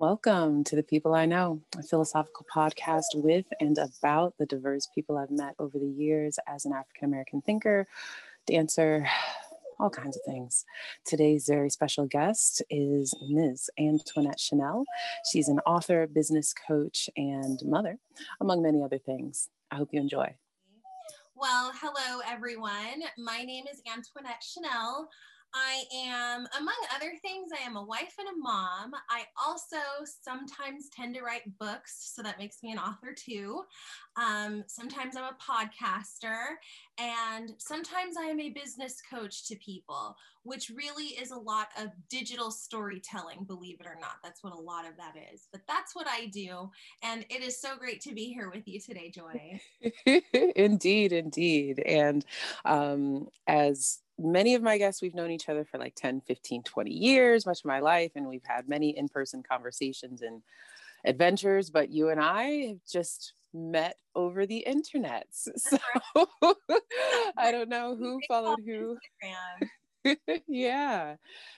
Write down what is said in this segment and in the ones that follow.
Welcome to the People I Know, a philosophical podcast with and about the diverse people I've met over the years as an African American thinker, dancer, all kinds of things. Today's very special guest is Ms. Antoinette Chanel. She's an author, business coach, and mother, among many other things. I hope you enjoy. Well, hello, everyone. My name is Antoinette Chanel. I am, among other things, I am a wife and a mom. I also sometimes tend to write books, so that makes me an author too. Um, sometimes I'm a podcaster, and sometimes I am a business coach to people, which really is a lot of digital storytelling, believe it or not. That's what a lot of that is. But that's what I do. And it is so great to be here with you today, Joi. indeed, indeed. And um, as many of my guests we've known each other for like 10 15 20 years much of my life and we've had many in-person conversations and adventures but you and i have just met over the internet. So i don't know who followed who. Yeah.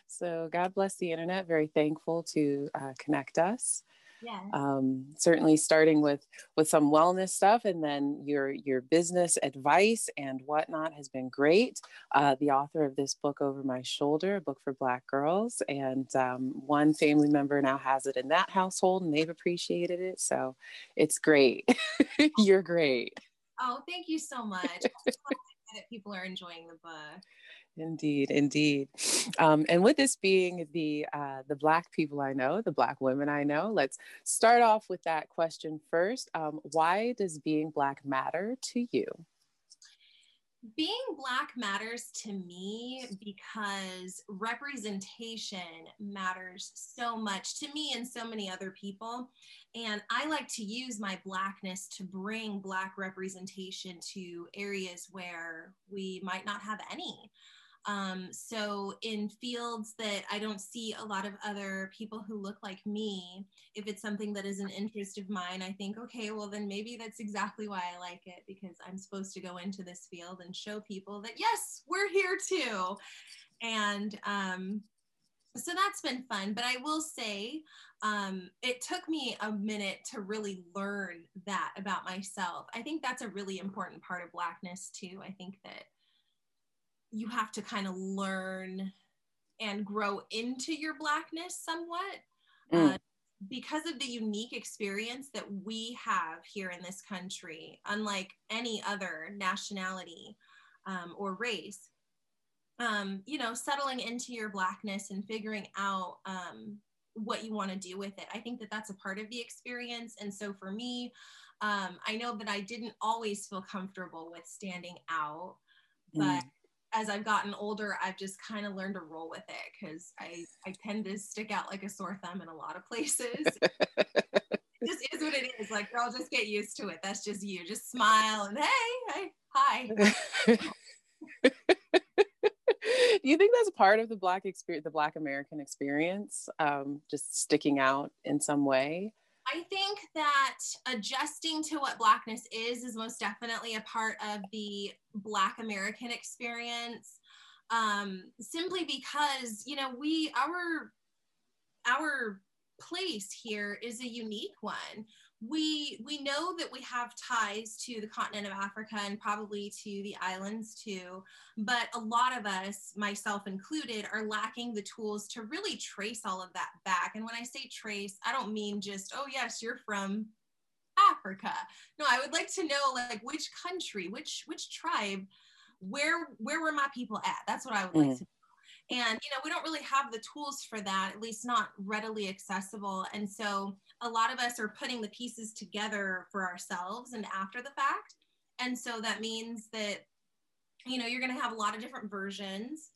So god bless the internet. Very thankful to uh, connect us yeah. Um, certainly starting with with some wellness stuff and then your your business advice and whatnot has been great. Uh, the author of this book over my shoulder a book for black girls and um, one family member now has it in that household and they've appreciated it so it's great. You're great. Oh thank you so much. That people are enjoying the book Indeed, indeed. Um, and with this being the uh, the Black people I know, the Black women I know, let's start off with that question first. Um, why does being Black matter to you? Being Black matters to me because representation matters so much to me and so many other people. And I like to use my Blackness to bring Black representation to areas where we might not have any. Um, so in fields that I don't see a lot of other people who look like me, if it's something that is an interest of mine, I think, okay, well then maybe that's exactly why I like it because I'm supposed to go into this field and show people that yes, we're here too. And um, so that's been fun. But I will say, um, it took me a minute to really learn that about myself. I think that's a really important part of Blackness too. I think that you have to kind of learn and grow into your blackness somewhat. Mm. uh, because of the unique experience that we have here in this country unlike any other nationality um, or race um, you know settling into your blackness and figuring out um, what you want to do with it i think that that's a part of the experience. And so for me um, i know that i didn't always feel comfortable with standing out but mm as I've gotten older, I've just kind of learned to roll with it because I, I tend to stick out like a sore thumb in a lot of places. it just is what it is. Like, girl, just get used to it. That's just you. Just smile and hey, hey hi. Do you think that's part of the black experience, the black American experience, um, just sticking out in some way? I think that adjusting to what Blackness is is most definitely a part of the Black American experience. Um, simply because, you know, we, our, our place here is a unique one we we know that we have ties to the continent of Africa and probably to the islands too, but a lot of us, myself included, are lacking the tools to really trace all of that back. And when I say trace, I don't mean just, oh yes, you're from Africa. No, I would like to know like which country, which which tribe, where where were my people at? That's what I would mm. like to and, you know, we don't really have the tools for that, at least not readily accessible. And so a lot of us are putting the pieces together for ourselves and after the fact. And so that means that, you know, you're going to have a lot of different versions.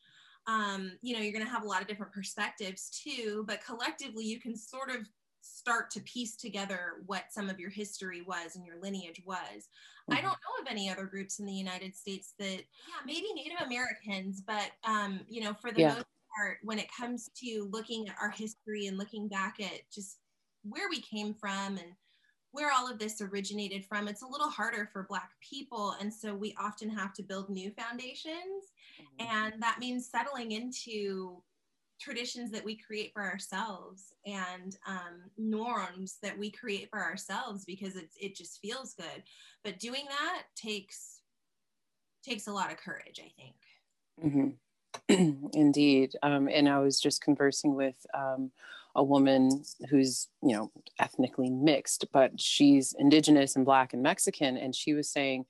Um, you know, you're going to have a lot of different perspectives too, but collectively you can sort of start to piece together what some of your history was and your lineage was. Mm-hmm. I don't know of any other groups in the United States that, yeah, maybe Native Americans, but, um, you know, for the yeah. most part, when it comes to looking at our history and looking back at just where we came from and where all of this originated from, it's a little harder for Black people. And so we often have to build new foundations. Mm-hmm. And that means settling into traditions that we create for ourselves and um, norms that we create for ourselves because it, it just feels good. But doing that takes takes a lot of courage i think. Mm-hmm. indeed. Um, and i was just conversing with um, a woman who's you know ethnically mixed but she's indigenous and black and mexican. And she was saying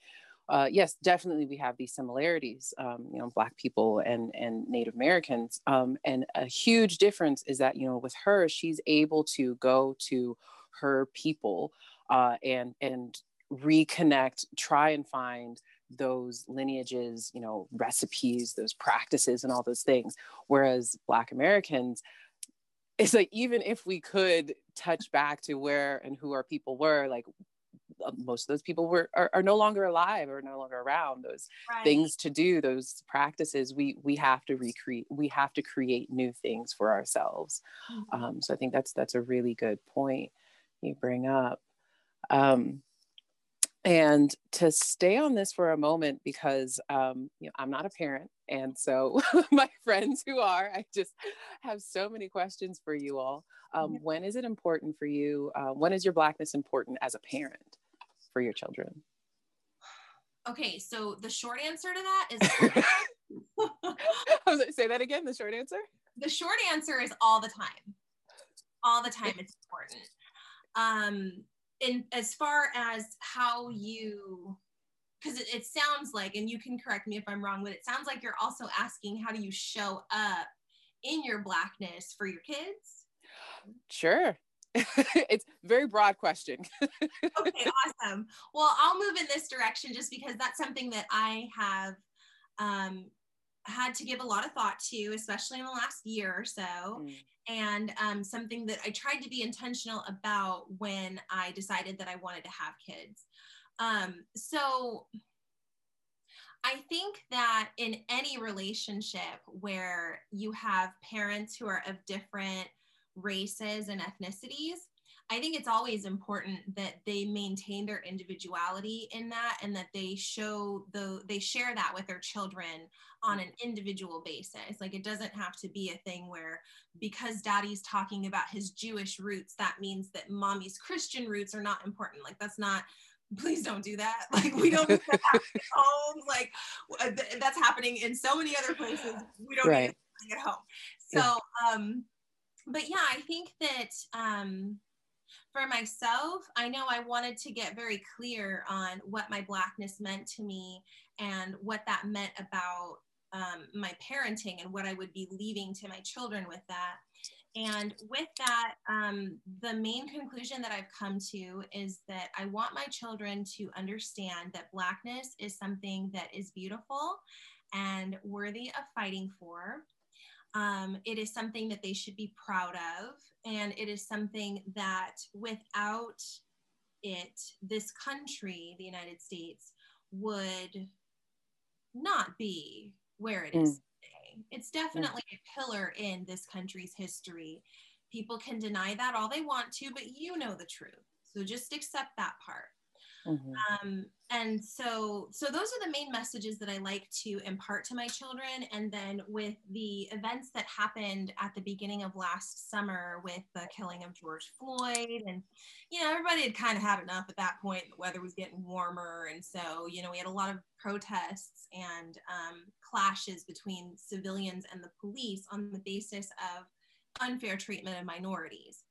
uh, yes, definitely we have these similarities, um, you know, Black people and, and Native Americans. Um, and a huge difference is that, you know, with her, she's able to go to her people uh, and, and reconnect, try and find those lineages, you know, recipes, those practices, and all those things. Whereas Black Americans, it's like even if we could touch back to where and who our people were, like most of those people were are, are, no longer alive or no longer around. Those right. things to do those practices we we have to recreate we have to create new things for ourselves. Mm-hmm. um, so i think that's that's a really good point you bring up. Um, and to stay on this for a moment because um, you know i'm not a parent and so my friends who are i just have so many questions for you all. Um, when is it important for you uh, when is your blackness important as a parent for your children? Okay, so the short answer to that is say that again. The short answer? The short answer is all the time. All the time it's important. Um in as far as how you because it, it sounds like, and you can correct me if I'm wrong, but it sounds like you're also asking how do you show up in your blackness for your kids? Sure. it's very broad question. okay, awesome. Well, I'll move in this direction just because that's something that I have um, had to give a lot of thought to, especially in the last year or so, mm. and um, something that I tried to be intentional about when I decided that I wanted to have kids. Um, so I think that in any relationship where you have parents who are of different races and ethnicities i think it's always important that they maintain their individuality in that and that they show the they share that with their children on an individual basis like it doesn't have to be a thing where because daddy's talking about his jewish roots that means that mommy's christian roots are not important like that's not please don't do that. Like we don't homes. Like uh, that's happening in so many other places. We don't right. need it at home. So um, but yeah, I think that um, for myself, I know I wanted to get very clear on what my blackness meant to me and what that meant about um, my parenting and what I would be leaving to my children with that. And with that, um, the main conclusion that I've come to is that I want my children to understand that Blackness is something that is beautiful and worthy of fighting for. Um, it is something that they should be proud of. And it is something that without it, this country, the United States, would not be where it is mm. today. It's definitely yeah. a pillar in this country's history. People can deny that all they want to, but you know the truth. So just accept that part. Mm-hmm. Um, and so, so those are the main messages that I like to impart to my children. And then with the events that happened at the beginning of last summer with the killing of George Floyd, and you know, everybody had kind of had enough at that point. The weather was getting warmer, and so you know, we had a lot of protests and um, clashes between civilians and the police on the basis of unfair treatment of minorities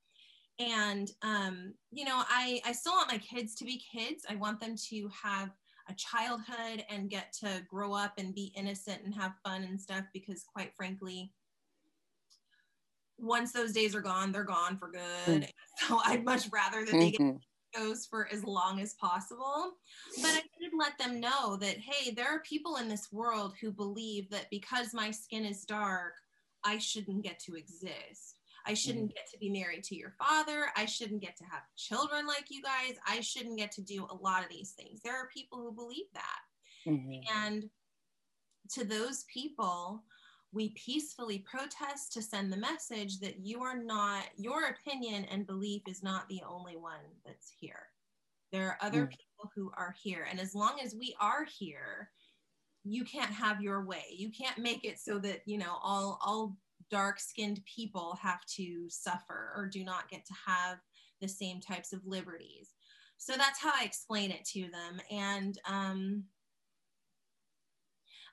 and um, you know I, I still want my kids to be kids i want them to have a childhood and get to grow up and be innocent and have fun and stuff because quite frankly once those days are gone they're gone for good mm-hmm. so i'd much rather that they get mm-hmm. those for as long as possible but i did let them know that hey there are people in this world who believe that because my skin is dark i shouldn't get to exist I shouldn't mm. get to be married to your father. I shouldn't get to have children like you guys. I shouldn't get to do a lot of these things. There are people who believe that. Mm-hmm. And to those people, we peacefully protest to send the message that you are not, your opinion and belief is not the only one that's here. There are other mm. people who are here. And as long as we are here, you can't have your way. You can't make it so that, you know, all, all dark skinned people have to suffer or do not get to have the same types of liberties. So that's how I explain it to them. And um,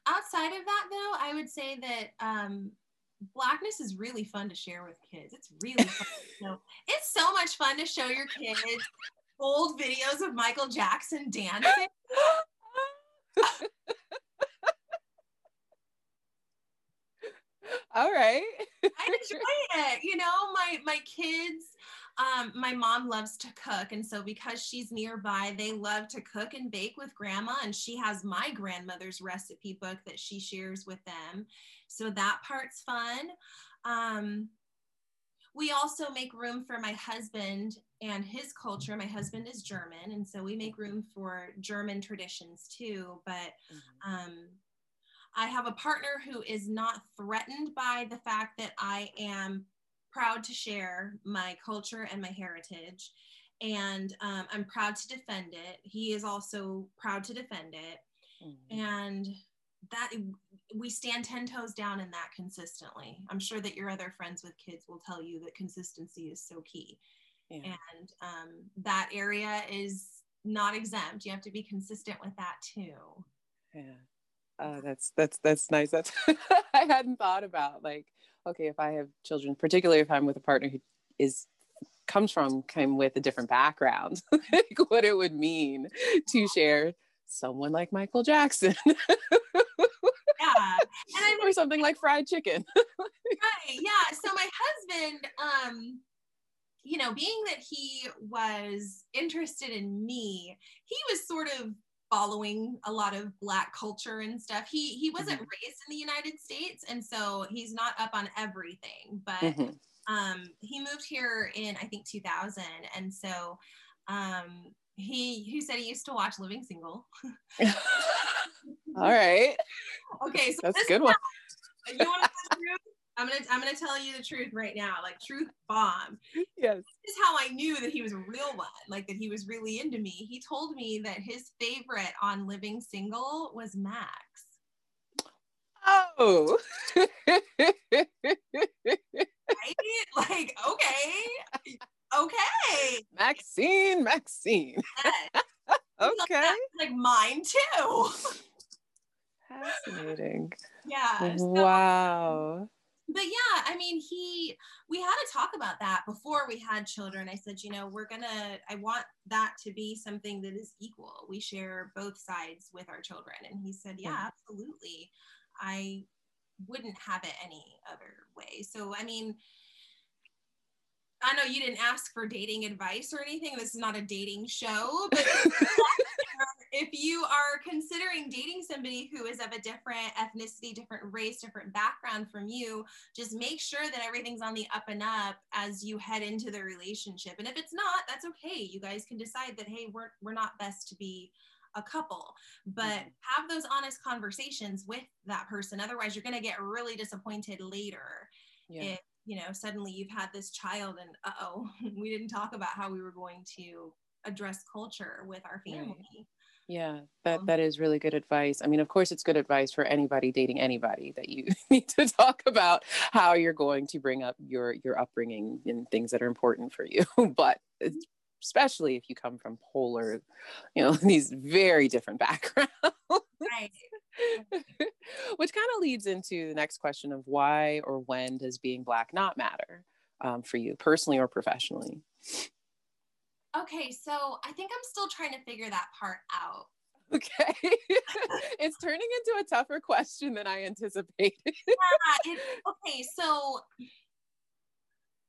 outside of that, though, I would say that um, blackness is really fun to share with kids. It's really fun. It's so much fun to show your kids old videos of Michael Jackson dancing. All right. I enjoy it. You know, my my kids um, my mom loves to cook. And so, because she's nearby, they love to cook and bake with grandma. And she has my grandmother's recipe book that she shares with them. So, that part's fun. Um, we also make room for my husband and his culture. My husband is German. And so, we make room for German traditions too. But mm-hmm. um, I have a partner who is not threatened by the fact that I am proud to share my culture and my heritage. And um, I'm proud to defend it. He is also proud to defend it. Mm-hmm. And that we stand 10 toes down in that consistently. I'm sure that your other friends with kids will tell you that consistency is so key. Yeah. And um, that area is not exempt. You have to be consistent with that too. Yeah. Uh, that's that's that's nice. That's I hadn't thought about like okay, if I have children, particularly if I'm with a partner who is comes from came with a different background, like what it would mean to share someone like Michael Jackson. yeah. And or something like fried chicken. right. Yeah. So my husband, um, you know, being that he was interested in me, he was sort of following a lot of black culture and stuff. He he wasn't mm-hmm. raised in the United States and so he's not up on everything, but mm-hmm. um he moved here in I think 2000 and so um he he said he used to watch Living Single. All right. Okay, so that's a good one. You want to I'm gonna I'm gonna tell you the truth right now, like truth bomb. Yes. This is how I knew that he was a real one, like that he was really into me. He told me that his favorite on Living Single was Max. Oh. right? Like, okay. Okay. Maxine, Maxine. okay. Like mine too. Fascinating. Yeah. So, wow but yeah, I mean, he, we had to talk about that before we had children. I said, you know, we're gonna, I want that to be something that is equal. We share both sides with our children. And he said, yeah, mm-hmm. absolutely. I wouldn't have it any other way. So, I mean, I know you didn't ask for dating advice or anything. This is not a dating show, but if you are considering dating somebody who is of a different ethnicity, different race, different background from you, just make sure that everything's on the up and up as you head into the relationship. And if it's not, that's okay. You guys can decide that hey, we're we're not best to be a couple but mm-hmm. have those honest conversations with that person otherwise you're going to get really disappointed later yeah. if you know suddenly you've had this child and uh-oh we didn't talk about how we were going to address culture with our family right. Yeah that that is really good advice. I mean of course it's good advice for anybody dating anybody that you need to talk about how you're going to bring up your your upbringing and things that are important for you. But especially if you come from polar you know these very different backgrounds. Right. Which kind of leads into the next question of why or when does being Black not matter um, for you personally or professionally? Okay, so I think I'm still trying to figure that part out. Okay. it's turning into a tougher question than I anticipated. yeah, okay, so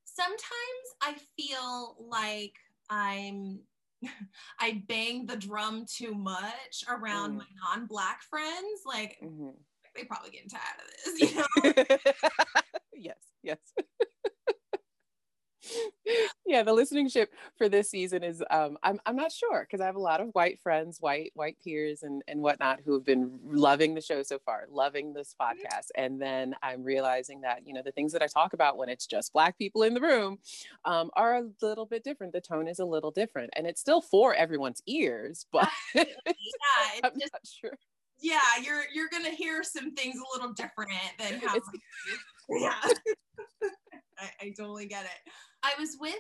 sometimes I feel like I'm I bang the drum too much around mm. my non-black friends. Like mm-hmm. they probably getting tired of this, you know? yes, yes yeah, the listening ship for this season is um, I'm I'm not sure because I have a lot of white friends, white white peers, and and whatnot who have been loving the show so far, loving this podcast, and then I'm realizing that you know the things that I talk about when it's just black people in the room um, are a little bit different. The tone is a little different, and it's still for everyone's ears, but yeah, I'm just, not sure yeah, you're you're gonna hear some things a little different than how. yeah, I, I totally get it. I was with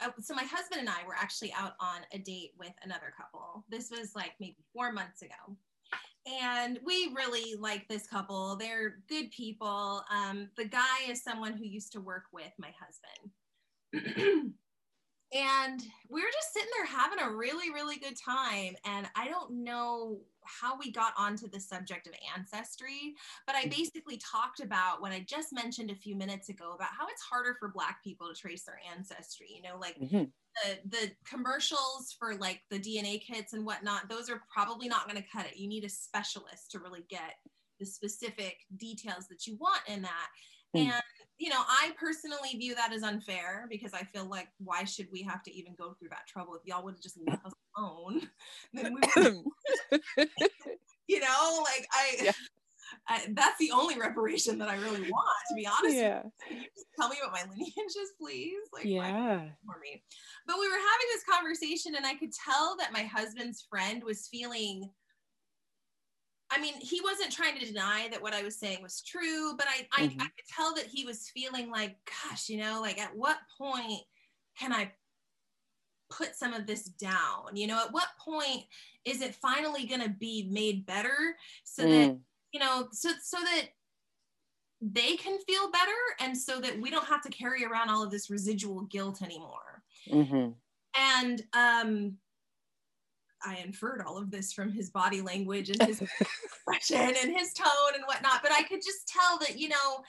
uh, so my husband and I were actually out on a date with another couple. This was like maybe four months ago. And we really like this couple. They're good people. Um, the guy is someone who used to work with my husband. and we were just sitting there having a really, really good time. And I don't know how we got onto the subject of ancestry, but I mm. basically talked about what I just mentioned a few minutes ago about how it's harder for Black people to trace their ancestry. You know, like mm-hmm. the the commercials for like the DNA kits and whatnot; those are probably not going to cut it. You need a specialist to really get the specific details that you want in that. Mm. And you know, I personally view that as unfair because I feel like why should we have to even go through that trouble if y'all would have just left us alone? Then we would, you know, like I, yeah. I, that's the only reparation that I really want, to be honest. Yeah. tell me about my lineages, please. Like, yeah. For me. But we were having this conversation, and I could tell that my husband's friend was feeling I mean, he wasn't trying to deny that what I was saying was true, but I, I, mm-hmm. I, could tell that he was feeling like, gosh, you know, like at what point can I put some of this down? You know, at what point is it finally going to be made better so mm. that, you know, so, so that they can feel better and so that we don't have to carry around all of this residual guilt anymore. Mm-hmm. And, um, I inferred all of this from his body language and his expression and his tone and whatnot. But I could just tell that, you know,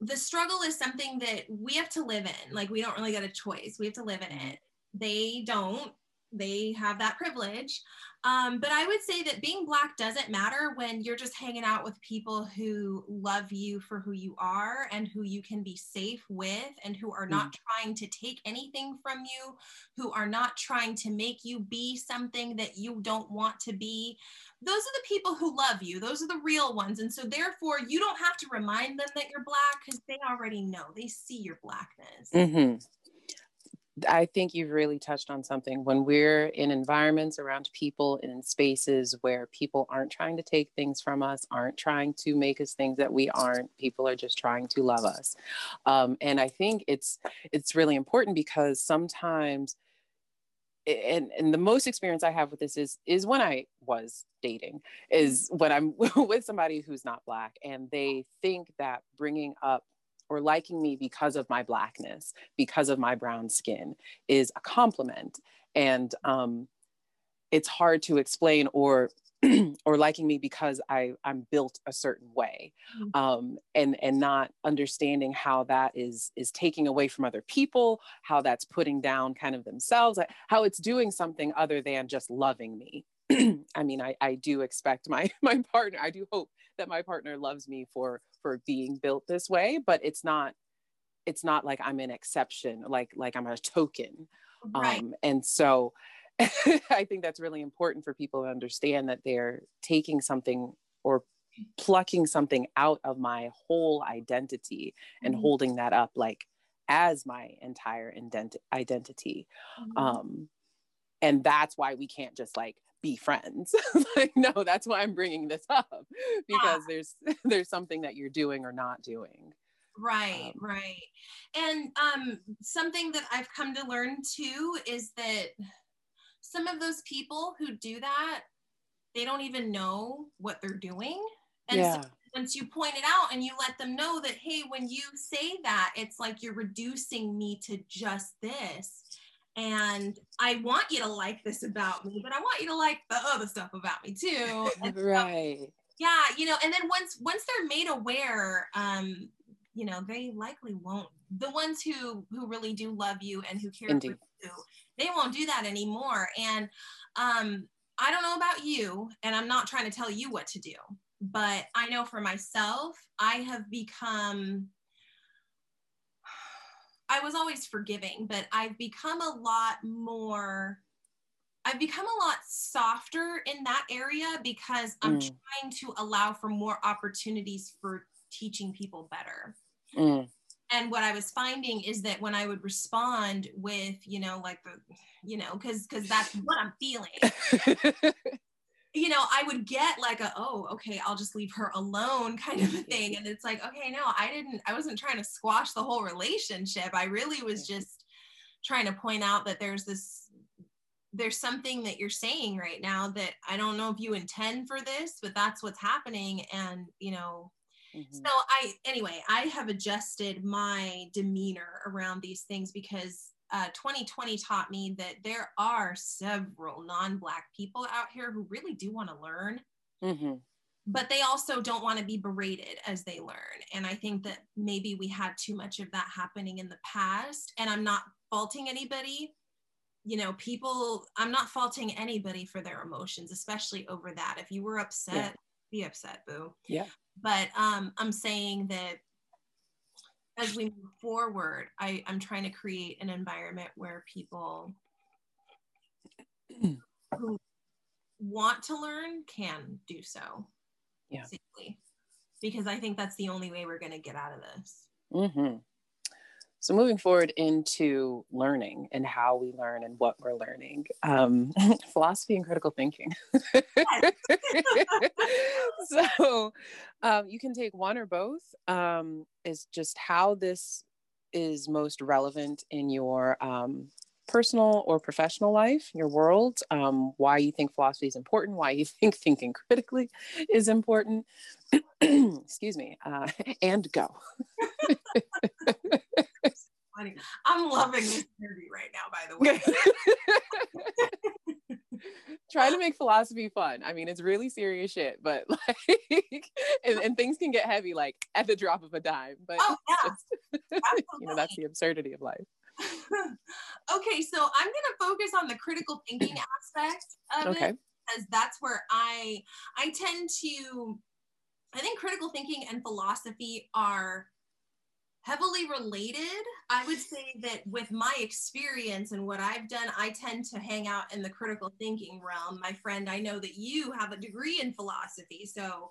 the struggle is something that we have to live in. Like, we don't really get a choice, we have to live in it. They don't, they have that privilege. Um, but I would say that being Black doesn't matter when you're just hanging out with people who love you for who you are and who you can be safe with and who are not mm. trying to take anything from you, who are not trying to make you be something that you don't want to be. Those are the people who love you. Those are the real ones. And so, therefore, you don't have to remind them that you're Black because they already know, they see your Blackness. Mm-hmm. I think you've really touched on something. When we're in environments around people in spaces where people aren't trying to take things from us, aren't trying to make us things that we aren't, people are just trying to love us. Um, and I think it's it's really important because sometimes and, and the most experience I have with this is is when I was dating is when I'm with somebody who's not black and they think that bringing up or liking me because of my blackness, because of my brown skin is a compliment. And um, it's hard to explain or or liking me because I, I'm built a certain way mm-hmm. um, and, and not understanding how that is, is taking away from other people, how that's putting down kind of themselves, how it's doing something other than just loving me. I mean, I, I do expect my, my partner, I do hope that my partner loves me for for being built this way but it's not it's not like i'm an exception like like i'm a token right. um and so i think that's really important for people to understand that they're taking something or plucking something out of my whole identity and mm-hmm. holding that up like as my entire ident- identity mm-hmm. um and that's why we can't just like be friends like no that's why i'm bringing this up because yeah. there's there's something that you're doing or not doing right um, right and um something that i've come to learn too is that some of those people who do that they don't even know what they're doing and yeah. so once you point it out and you let them know that hey when you say that it's like you're reducing me to just this and I want you to like this about me, but I want you to like the other stuff about me too. right. So, yeah, you know, and then once once they're made aware, um, you know, they likely won't. The ones who who really do love you and who care Indeed. for you, they won't do that anymore. And um, I don't know about you, and I'm not trying to tell you what to do, but I know for myself, I have become I was always forgiving, but I've become a lot more I've become a lot softer in that area because I'm mm. trying to allow for more opportunities for teaching people better. Mm. And what I was finding is that when I would respond with, you know, like the, you know, because because that's what I'm feeling. you know, I would get like a, oh, okay, I'll just leave her alone kind of a thing. And it's like, okay, no, I didn't, I wasn't trying to squash the whole relationship. I really was just trying to point out that there's this, there's something that you're saying right now that I don't know if you intend for this, but that's what's happening. And, you know, mm-hmm. so I, anyway, I have adjusted my demeanor around these things because uh, 2020 taught me that there are several non-black people out here who really do want to learn. Mm-hmm. but they also don't want to be berated as they learn. And i think that maybe we had too much of that happening in the past. And i'm not faulting anybody. You know people i'm not faulting anybody for their emotions especially over that. If you were upset yeah. be upset boo. Yeah. But um i'm saying that as we move forward, I, I'm trying to create an environment where people who want to learn can do so. Yeah. Safely. Because I think that's the only way we're going to get out of this. Mm-hmm. So, moving forward into learning and how we learn and what we're learning, um, philosophy and critical thinking. so, um, you can take one or both. Um, is just how this is most relevant in your um, personal or professional life, your world, um, why you think philosophy is important, why you think thinking critically is important. Excuse me, uh, and go. Funny. I'm loving this interview right now, by the way. Trying to make philosophy fun. I mean, it's really serious shit, but like, and, and, things can get heavy like at the drop of a dime. But oh, yeah. you know, that's the absurdity of life. okay, so I'm gonna focus on the critical thinking aspect of okay. it because that's where I I tend to I think critical thinking and philosophy are heavily related. I would say that with my experience and what I've done, I tend to hang out in the critical thinking realm. My friend, I know that you have a degree in philosophy, so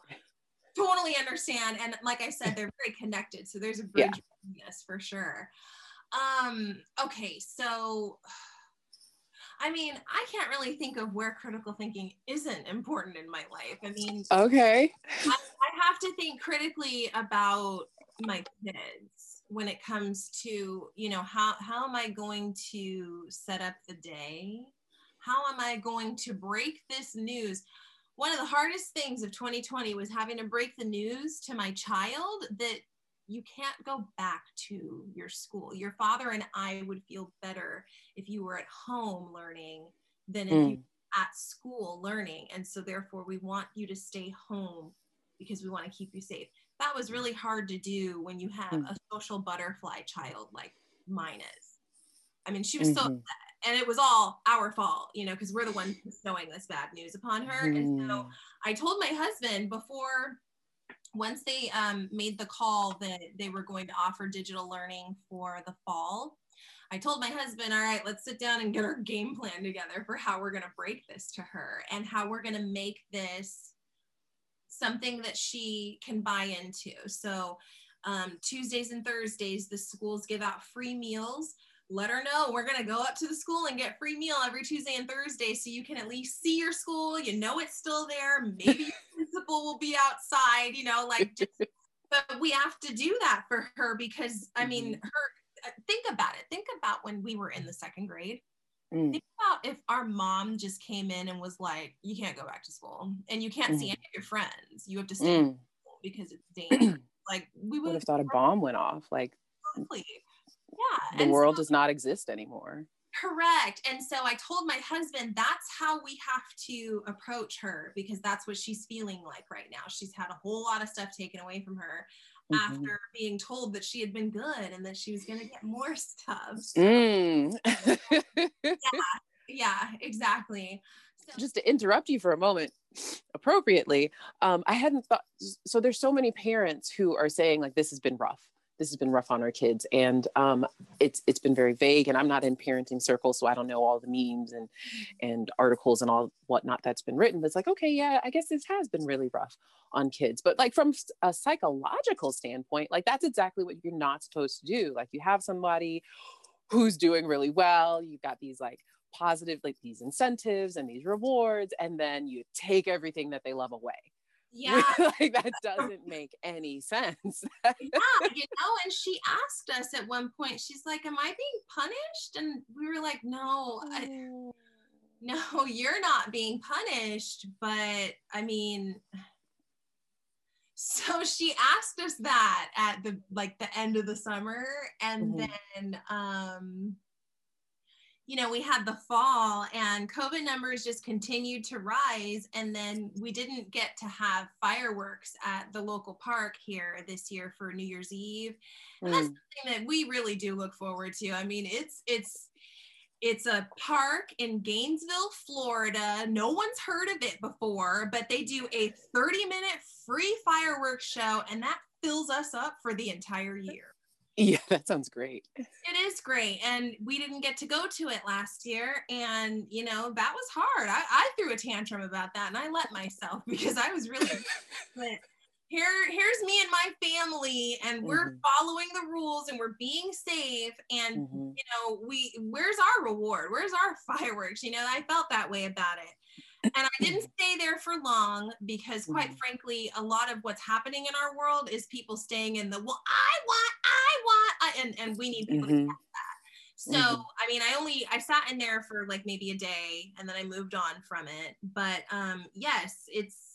totally understand. And like I said, they're very connected. So there's a bridge yeah. this for sure. Um, okay, so I mean, I can't really think of where critical thinking isn't important in my life. I mean, okay. I, I have to think critically about my kids when it comes to you know how how am i going to set up the day? How am i going to break this news? One of the hardest things of 2020 was having to break the news to my child that you can't go back to your school. Your father and i would feel better if you were at home learning than if mm. you at school learning. And so therefore we want you to stay home because we want to keep you safe that was really hard to do when you have mm. a social butterfly child like mine is. I mean, she was mm-hmm. so upset. And it was all our fault, you know, because we're the ones bestowing this bad news upon her. Mm. And so mm. I told my husband before, once they um, made the call that they were going to offer digital learning for the fall, I told my husband, all right, let's sit down and get our game plan together for how we're going to break this to her and how we're going to make this something that she can buy into. So um, Tuesdays and Thursdays, the schools give out free meals. Let her know we're going to go up to the school and get free meal every Tuesday and Thursday so you can at least see your school. You know it's still there. Maybe your principal will be outside, you know, like just, but we have to do that for her because I mean, mm-hmm. her, uh, think about it. Think about when we were in the second grade Mm. Think about if our mom just came in and was like, "You can't go back to school, and you can't mm. see any of your friends. You have to stay mm. because it's dangerous." like we would have thought a bomb went off. Like, exactly. yeah, the and world so, does not exist anymore. Correct. And so I told my husband that's how we have to approach her because that's what she's feeling like right now. She's had a whole lot of stuff taken away from her mm-hmm. after being told that she had been good and that she was going to get more stuff. So, mm. yeah, yeah, exactly. So, Just to interrupt you for a moment, appropriately, um, I hadn't thought. So there's so many parents who are saying like this has been rough this has been rough on our kids. And um, it's it's been very vague and i'm not in parenting circles so i don't know all the memes and and articles and all whatnot that's been written but it's like okay yeah i guess this has been really rough on kids. But like from a psychological standpoint like that's exactly what you're not supposed to do. Like you have somebody who's doing really well you've got these like positive like these incentives and these rewards and then you take everything that they love away yeah like that doesn't make any sense yeah you know and she asked us at one point she's like am i being punished and we were like no I, oh. no you're not being punished but i mean so she asked us that at the like the end of the summer and mm-hmm. then um you know, we had the fall and COVID numbers just continued to rise. And then we didn't get to have fireworks at the local park here this year for New Year's Eve. And that's mm. something that we really do look forward to. I mean, it's, it's, it's a park in Gainesville, Florida. No one's heard of it before, but they do a 30 minute free fireworks show, and that fills us up for the entire year. Yeah, that sounds great. It is great. And we didn't get to go to it last year. And, you know, that was hard. I, I threw a tantrum about that and I let myself because I was really, but here, here's me and my family and we're mm-hmm. following the rules and we're being safe. And, mm-hmm. you know, we, where's our reward? Where's our fireworks? You know, I felt that way about it and I didn't stay there for long because, quite mm-hmm. frankly, a lot of what's happening in our world is people staying in the well, I want, I want, I, and and we need people mm-hmm. to get that. So, mm-hmm. I mean, I only I sat in there for like maybe a day, and then I moved on from it. But um, yes, it's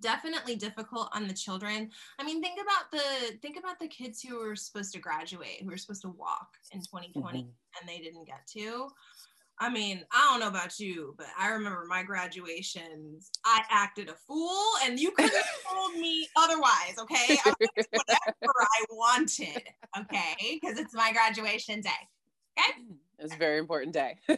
definitely difficult on the children. I mean, think about the think about the kids who were supposed to graduate, who were supposed to walk in 2020, mm-hmm. and they didn't get to. I mean, I don't know about you, but I remember my graduations. I acted a fool, and you couldn't have told me otherwise. Okay, I whatever I wanted. Okay, because it's my graduation day. Okay, it's a very important day.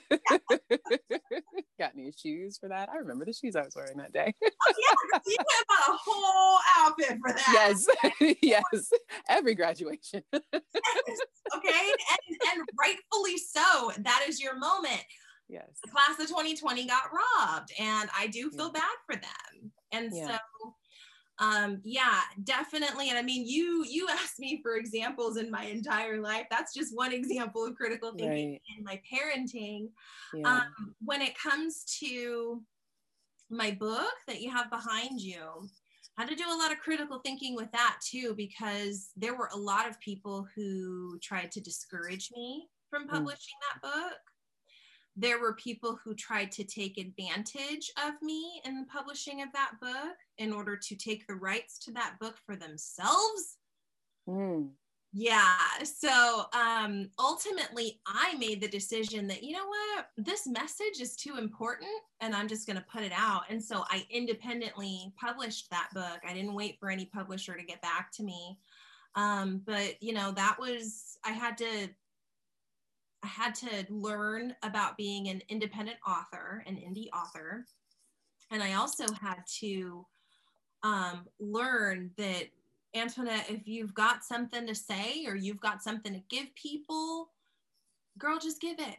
Got new shoes for that? I remember the shoes I was wearing that day. oh, yeah, you went about a whole outfit for that. Yes, yes, every graduation. okay, and, and rightfully so. That is your moment. Yes. The class of 2020 got robbed, and I do feel yeah. bad for them. And yeah. so um yeah definitely and i mean you you asked me for examples in my entire life that's just one example of critical thinking right. in my parenting yeah. um when it comes to my book that you have behind you I had to do a lot of critical thinking with that too because there were a lot of people who tried to discourage me from mm. publishing mm. that book there were people who tried to take advantage of me in the publishing of that book in order to take the rights to that book for themselves. Mm. Yeah. So um, ultimately, I made the decision that, you know what, this message is too important and I'm just going to put it out. And so I independently published that book. I didn't wait for any publisher to get back to me. Um, but, you know, that was, I had to I had to learn about being an independent author, an indie author. And I also had to um, learn that, Antoinette, if you've got something to say or you've got something to give people, girl, just give it.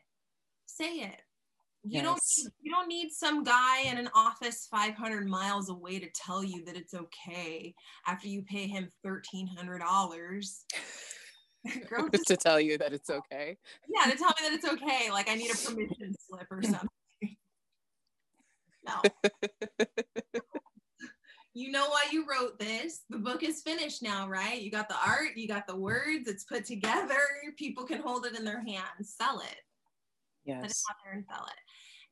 Say it. You yes. don't you don't need some guy in an office 500 miles away to tell you that it's okay after you pay him $1300 Girl, just, to tell you that it's okay. Yeah, to tell me that it's okay. Like I need a permission slip or something. No. you know why you wrote this. The book is finished now, right? You got the art, you got the words, it's put together. People can hold it in their hands, sell it. Yes. Put it out there and sell it.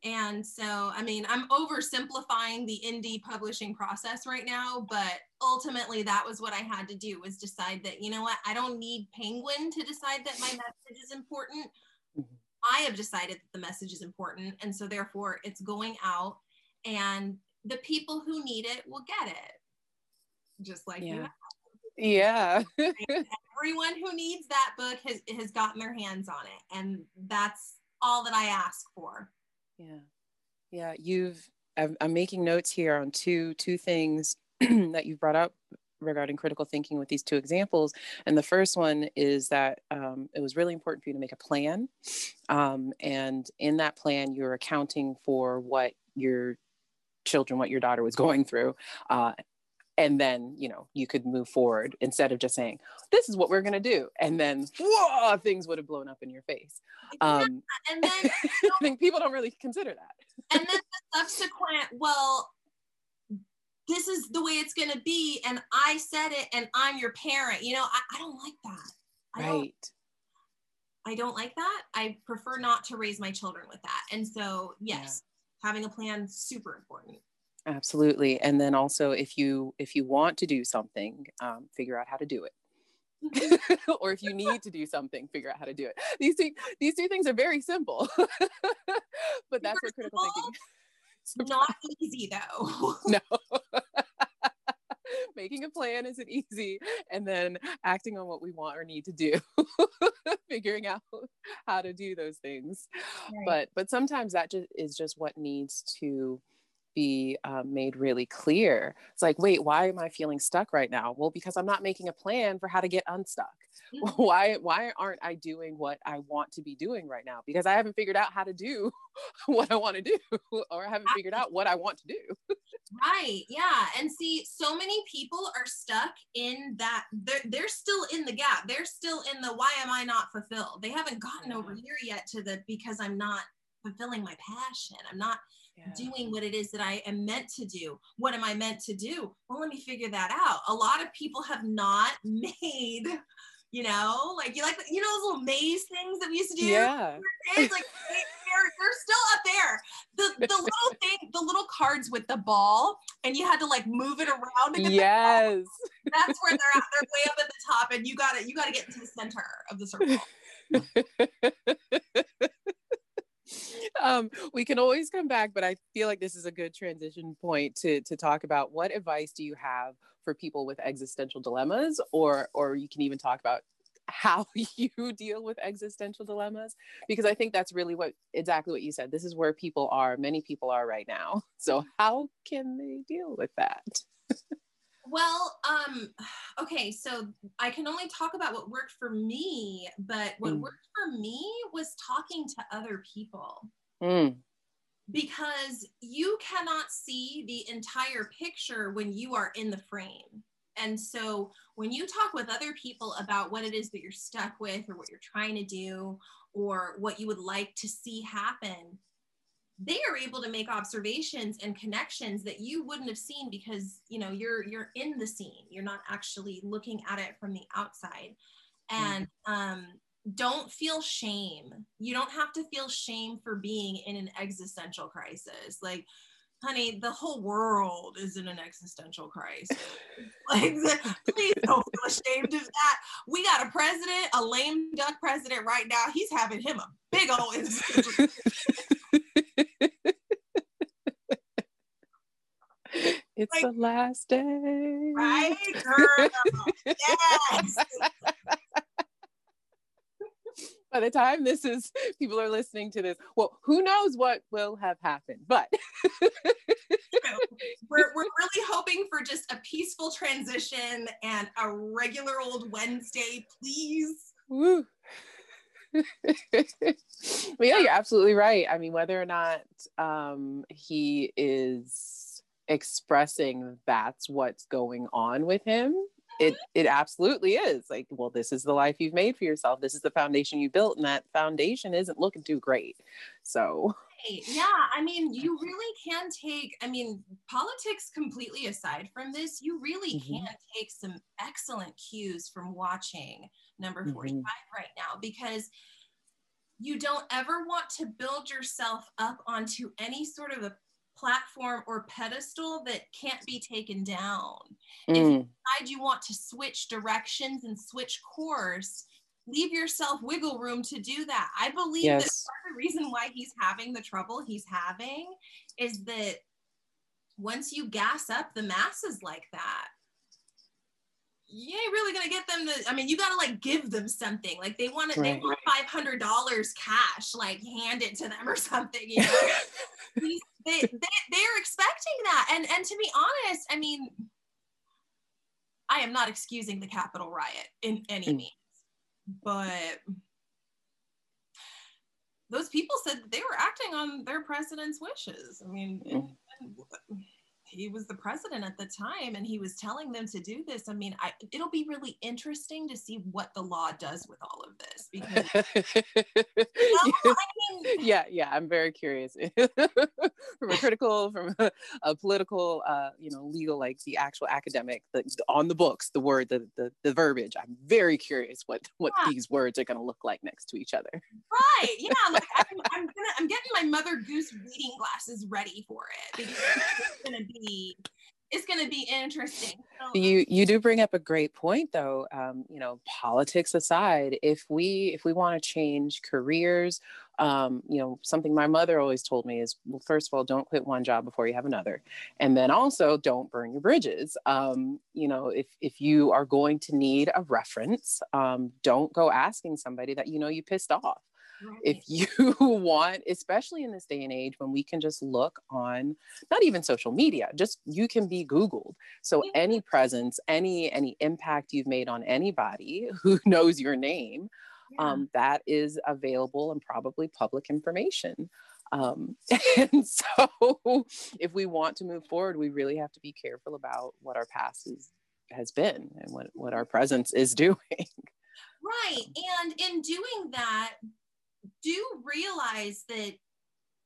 And so, I mean, I'm oversimplifying the indie publishing process right now, but ultimately that was what I had to do was decide that, you know what, I don't need Penguin to decide that my message is important. Mm-hmm. I have decided that the message is important. And so therefore it's going out and the people who need it will get it. Just like yeah. you have. Yeah. Everyone who needs that book has, has gotten their hands on it. And that's all that I ask for. Yeah. Yeah. You've, I'm, making notes here on two, two things that you've brought up regarding critical thinking with these two examples. And the first one is that um, it was really important for you to make a plan. Um, and in that plan, you're accounting for what your children, what your daughter was going through. Uh, and then you know you could move forward instead of just saying this is what we're going to do and then whoa, things would have blown up in your face. Um, and then i think people don't really consider that. And then the subsequent well this is the way it's going to be and i said it and i'm your parent you know i, I don't like that. I right. Don't, I don't like that. I prefer not to raise my children with that. And so yes yeah. having a plan super important absolutely and then also if you if you want to do something um, figure out how to do it or if you need to do something figure out how to do it these two these two things are very simple but that's what critical thinking not easy though. no. Making a plan isn't easy, and then acting on what we want or need to do, figuring out how to do those things. Right. But but sometimes that just is just what needs to be um, made really clear. It's like, wait, why am I feeling stuck right now? Well, because I'm not making a plan for how to get unstuck. Mm-hmm. Why why aren't I doing what I want to be doing right now? Because I haven't figured out how to do what I want to do, or I haven't figured out what I want to do. right. Yeah. And see, so many people are stuck in that. They're they're still in the gap. They're still in the why am I not fulfilled? They haven't gotten over here yet to the because I'm not fulfilling my passion. I'm not yeah. doing what it is that I am meant to do. What am I meant to do? Well, let me figure that out. A lot of people have not made, you know, like you like you know those little maze things that we used to do. Yeah. Kids, like they're, they're still up there. The the little thing, the little cards with the ball, and you had to like move it around. yes. That's where they're at. They're way up at the top, and you got to you got to get into the center of the circle. um, we can always come back, but I feel like this is a good transition point to to talk about what advice do you have for people with existential dilemmas, or or you can even talk about how you deal with existential dilemmas because i think that's really what exactly what you said this is where people are many people are right now so how can they deal with that well, um, okay, so I can only talk about what worked for me, but what mm. worked for me was talking to other people. Mm. Because you cannot see the entire picture when you are in the frame. And so when you talk with other people about what it is that you're stuck with or what you're trying to do or what you would like to see happen, they are able to make observations and connections that you wouldn't have seen because you know you're you're in the scene you're not actually looking at it from the outside and um, don't feel shame you don't have to feel shame for being in an existential crisis like honey the whole world is in an existential crisis like please don't feel ashamed of that we got a president a lame duck president right now he's having him a big old It's like, the last day. Right, girl. yes. By the time this is, people are listening to this. Well, who knows what will have happened, but we're, we're really hoping for just a peaceful transition and a regular old Wednesday, please. Woo. well, yeah, you're absolutely right. I mean, whether or not um, he is expressing that's what's going on with him it it absolutely is like well this is the life you've made for yourself this is the foundation you built and that foundation isn't looking too great so yeah i mean you really can take i mean politics completely aside from this you really mm-hmm. can take some excellent cues from watching number 45 mm-hmm. right now because you don't ever want to build yourself up onto any sort of a platform or pedestal that can't be taken down. Mm. If you mm. decide you want to switch directions and switch course, leave yourself wiggle room to do that. I believe yes. that part of the reason why he's having the trouble he's having is that once you gas up the masses like that, you ain't really gonna get them to. I mean, you gotta like give them something. Like they want it. right. they want five hundred dollars cash. Like hand it to them or something. You know, they, they they're expecting that. And and to be honest, I mean, I am not excusing the Capitol riot in any mm. means, but those people said they were acting on their president's wishes. I mean, mm. He was the president at the time and he was telling them to do this. I mean I, it'll be really interesting to see what the law does with all of this because you know, I mean, yeah yeah i'm very curious. From a critical from a, a political uh, you know legal like the actual academic the, on the books the word the, the the verbiage i'm very curious what what yeah. these words are going to look like next to each other. Right yeah like I'm, I'm gonna i'm getting my mother goose reading glasses ready for it because it's gonna be be it's going to be interesting. So, you you do bring up a great point, though. Um, you know, politics aside, if we if we want to change careers, um, you know, something my mother always told me is, well, first of all, don't quit one job before you have another, and then also don't burn your bridges. Um, you know, if if you are going to need a reference, um, don't go asking somebody that you know you pissed off. Right. If you want, especially in this day and age when we can just look on not even social media, just you can be Googled. So yeah. any presence, any any impact you've made on anybody who knows your name, yeah. um, that is available and probably public information. Um, and so if we want to move forward, we really have to be careful about what our past is, has been and what, what our presence is doing. Right. And in doing that, do realize that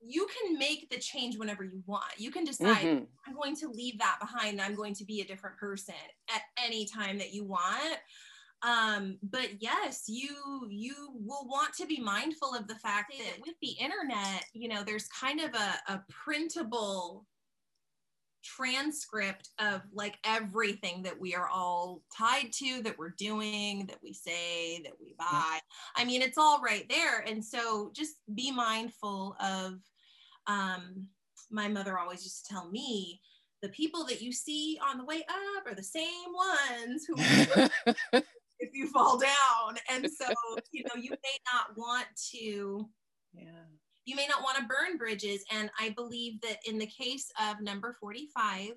you can make the change whenever you want. You can decide, mm-hmm. I'm going to leave that behind. I'm going to be a different person at any time that you want. Um, but yes, you you will want to be mindful of the fact that with the internet, you know, there's kind of a, a printable transcript of like everything that we are all tied to that we're doing that we say that we buy. I mean it's all right there. And so just be mindful of um my mother always used to tell me the people that you see on the way up are the same ones who if you fall down. And so you know you may not want to yeah you may not want to burn bridges. And I believe that in the case of number 45,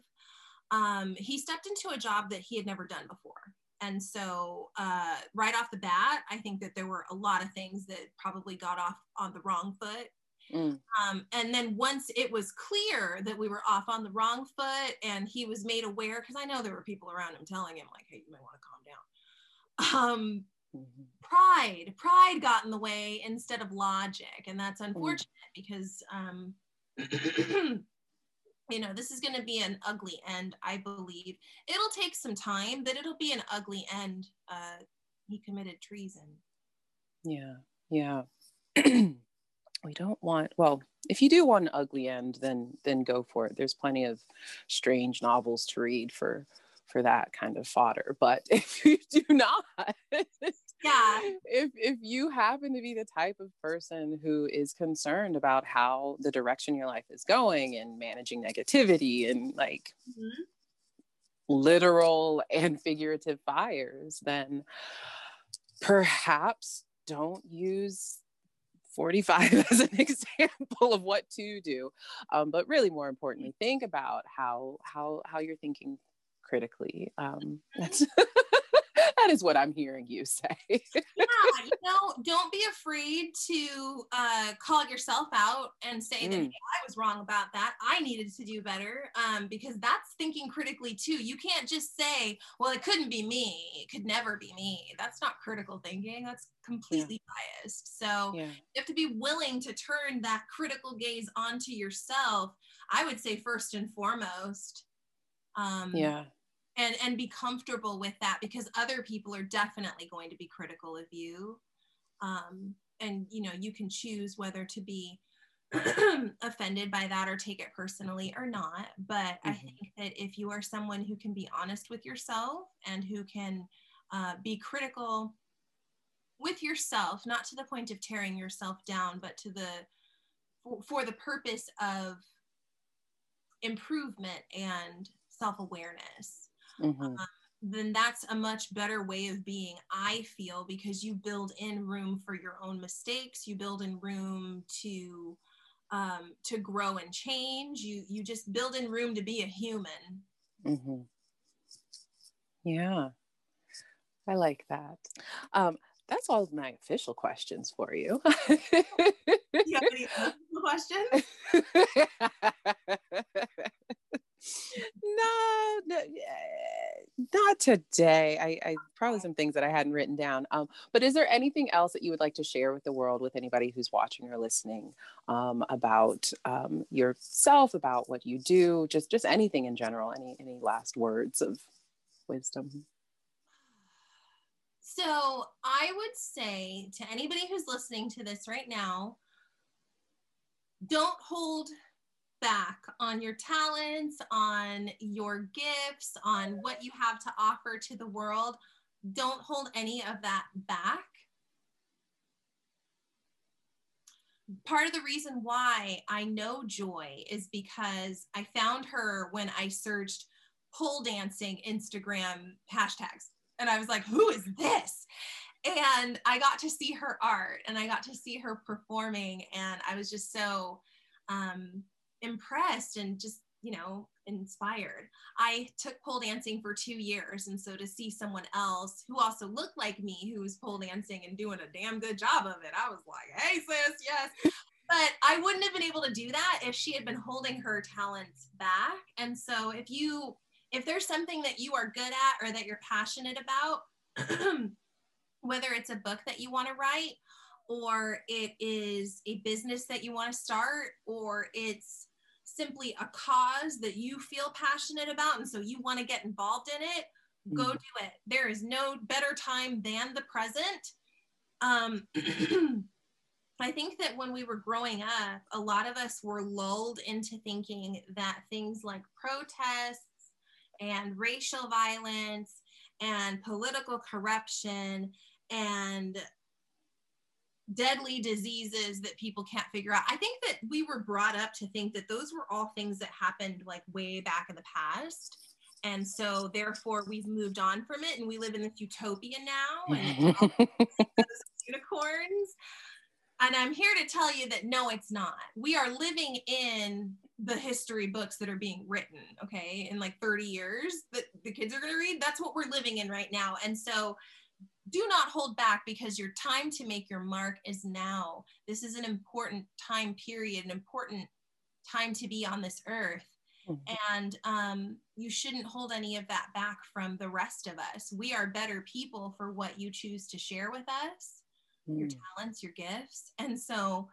um, he stepped into a job that he had never done before. And so, uh, right off the bat, I think that there were a lot of things that probably got off on the wrong foot. Mm. Um, and then once it was clear that we were off on the wrong foot and he was made aware, because I know there were people around him telling him, like, hey, you might want to calm down. Um. Pride pride got in the way instead of logic and that's mm. unfortunate because um you know this is going to be an ugly end i believe it'll take some time but it'll be an ugly end uh he committed treason yeah yeah we don't want well if you do want an ugly end then then go for it there's plenty of strange novels to read for for that kind of fodder. But if you do not, yeah, if if you happen to be the type of person who is concerned about how the direction your life is going and managing negativity and like mm-hmm. literal and figurative fires, then perhaps don't use 45 as an example of what to do um, but really more importantly think about how how how you're thinking critically. Um, that's that is what I'm hearing you say. yeah, you know, don't be afraid to uh, call yourself out and say mm. that hey, I was wrong about that. I needed to do better um, because that's thinking critically too. You can't just say, "Well, it couldn't be me. It could never be me." That's not critical thinking. That's completely yeah. biased. So yeah. you have to be willing to turn that critical gaze onto yourself. I would say first and foremost. Um, yeah and and be comfortable with that because other people are definitely going to be critical of you. Um, and you know you can choose whether to be offended by that or take it personally or not. But mm-hmm. i think that if you are someone who can be honest with yourself and who can uh, be critical with yourself not to the point of tearing yourself down but to the for, for the purpose of improvement and self-awareness mm-hmm. um, then that's a much better way of being, I feel, because you build in room for your own mistakes. You build in room to um, to grow and change. You you just build in room to be a human. Mm-hmm. Yeah, I like that. Um, that's all my official questions for you. you have any questions? no, no, not today. I, I probably some things that I hadn't written down. Um, but is there anything else that you would like to share with the world, with anybody who's watching or listening, um, about um, yourself, about what you do, just just anything in general? Any any last words of wisdom? So I would say to anybody who's listening to this right now, don't hold back on your talents, on your gifts, on what you have to offer to the world. Don't hold any of that back. Part of the reason why I know Joi is because I found her when I searched pole dancing Instagram hashtags. And I was like, who is this? And I got to see her art and I got to see her performing. And I was just so um, impressed and just you know inspired. I took pole dancing for two years and so to see someone else who also looked like me who was pole dancing and doing a damn good job of it i was like hey sis yes. But i wouldn't have been able to do that if she had been holding her talents back. And so if you if there's something that you are good at or that you're passionate about whether it's a book that you want to write or it is a business that you want to start, or it's simply a cause that you feel passionate about and so you want to get involved in it, mm. go do it. There is no better time than the present. Um, I think that when we were growing up, a lot of us were lulled into thinking that things like protests and racial violence and political corruption and deadly diseases that people can't figure out. I think that we were brought up to think that those were all things that happened like way back in the past. And so therefore we've moved on from it and we live in this utopia now and unicorns. And I'm here to tell you that no, it's not. We are living in the history books that are being written, okay, in like 30 years that the kids are going to read. That's what we're living in right now. And so do not hold back because your time to make your mark is now. This is an important time period, an important time to be on this earth. Mm-hmm. And um, you shouldn't hold any of that back from the rest of us. We are better people for what you choose to share with us, mm. your talents, your gifts. And so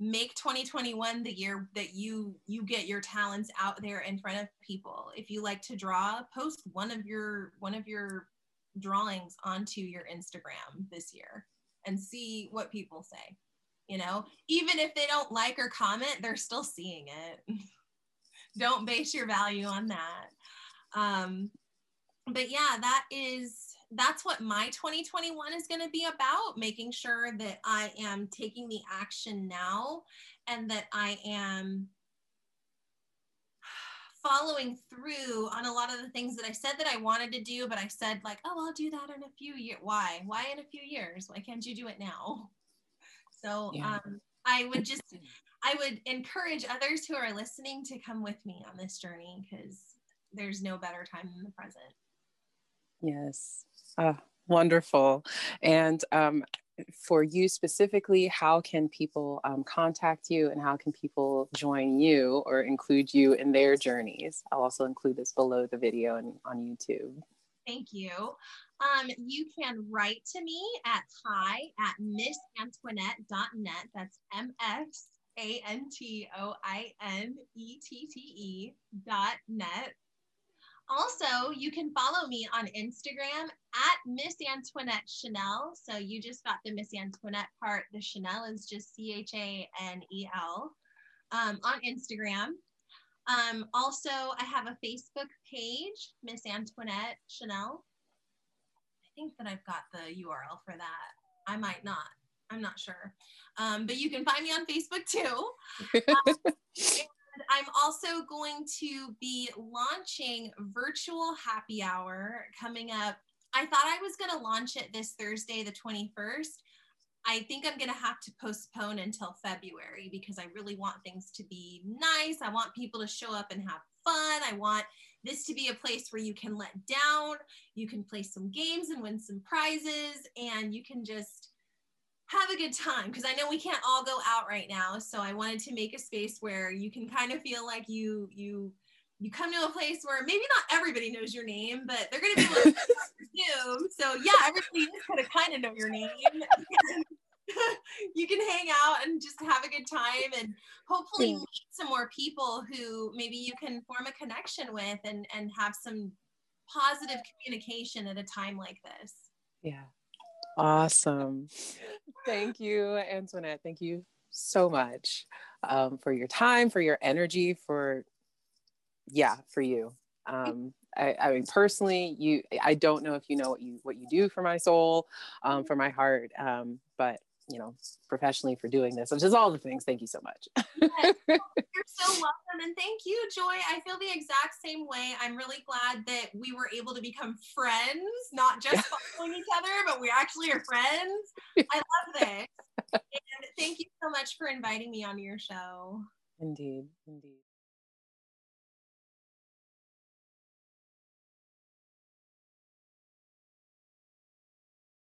make 2021 the year that you you get your talents out there in front of people if you like to draw post one of your one of your drawings onto your Instagram this year and see what people say. You know, even if they don't like or comment, they're still seeing it. don't base your value on that. Um, but yeah, that is that's what my 2021 is going to be about making sure that I am taking the action now and that I am following through on a lot of the things that I said that I wanted to do, but I said like, oh, I'll do that in a few years. Why? Why in a few years? Why can't you do it now? So yeah. um, I would just, I would encourage others who are listening to come with me on this journey because there's no better time than the present. Yes. Oh, wonderful. And um, for you specifically, how can people um, contact you and how can people join you or include you in their journeys? I'll also include this below the video and on YouTube. Thank you. Um, you can write to me at hi at missantoinette.net. That's M S A N T O I N E T T E dot net. Also, you can follow me on Instagram at Miss Antoinette Chanel. So you just got the Miss Antoinette part. The Chanel is just C H A N E L um, on Instagram. Um, also, I have a Facebook page, Miss Antoinette Chanel. I think that I've got the URL for that. I might not. I'm not sure. Um, but you can find me on Facebook too. I'm also going to be launching virtual happy hour coming up. I thought I was going to launch it this Thursday, the 21st. I think I'm going to have to postpone until February because I really want things to be nice. I want people to show up and have fun. I want this to be a place where you can let down, you can play some games and win some prizes, and you can just have a good time because I know we can't all go out right now. So I wanted to make a space where you can kind of feel like you you you come to a place where maybe not everybody knows your name, but they're going to be able to Zoom. So yeah, everybody is going to kind of know your name. you can hang out and just have a good time and hopefully meet some more people who maybe you can form a connection with and and have some positive communication at a time like this. Yeah. Awesome. Thank you, Antoinette. Thank you so much um, for your time, for your energy, for yeah, for you. Um, I, I, mean, personally, you. I don't know if you know what you what you do for my soul, um, for my heart, um, but you know, professionally for doing this, which is all the things. Thank you so much. yes. You're so welcome. And thank you, Joi. I feel the exact same way. I'm really glad that we were able to become friends, not just following each other, but we actually are friends. I love this. And thank you so much for inviting me on your show. Indeed. Indeed.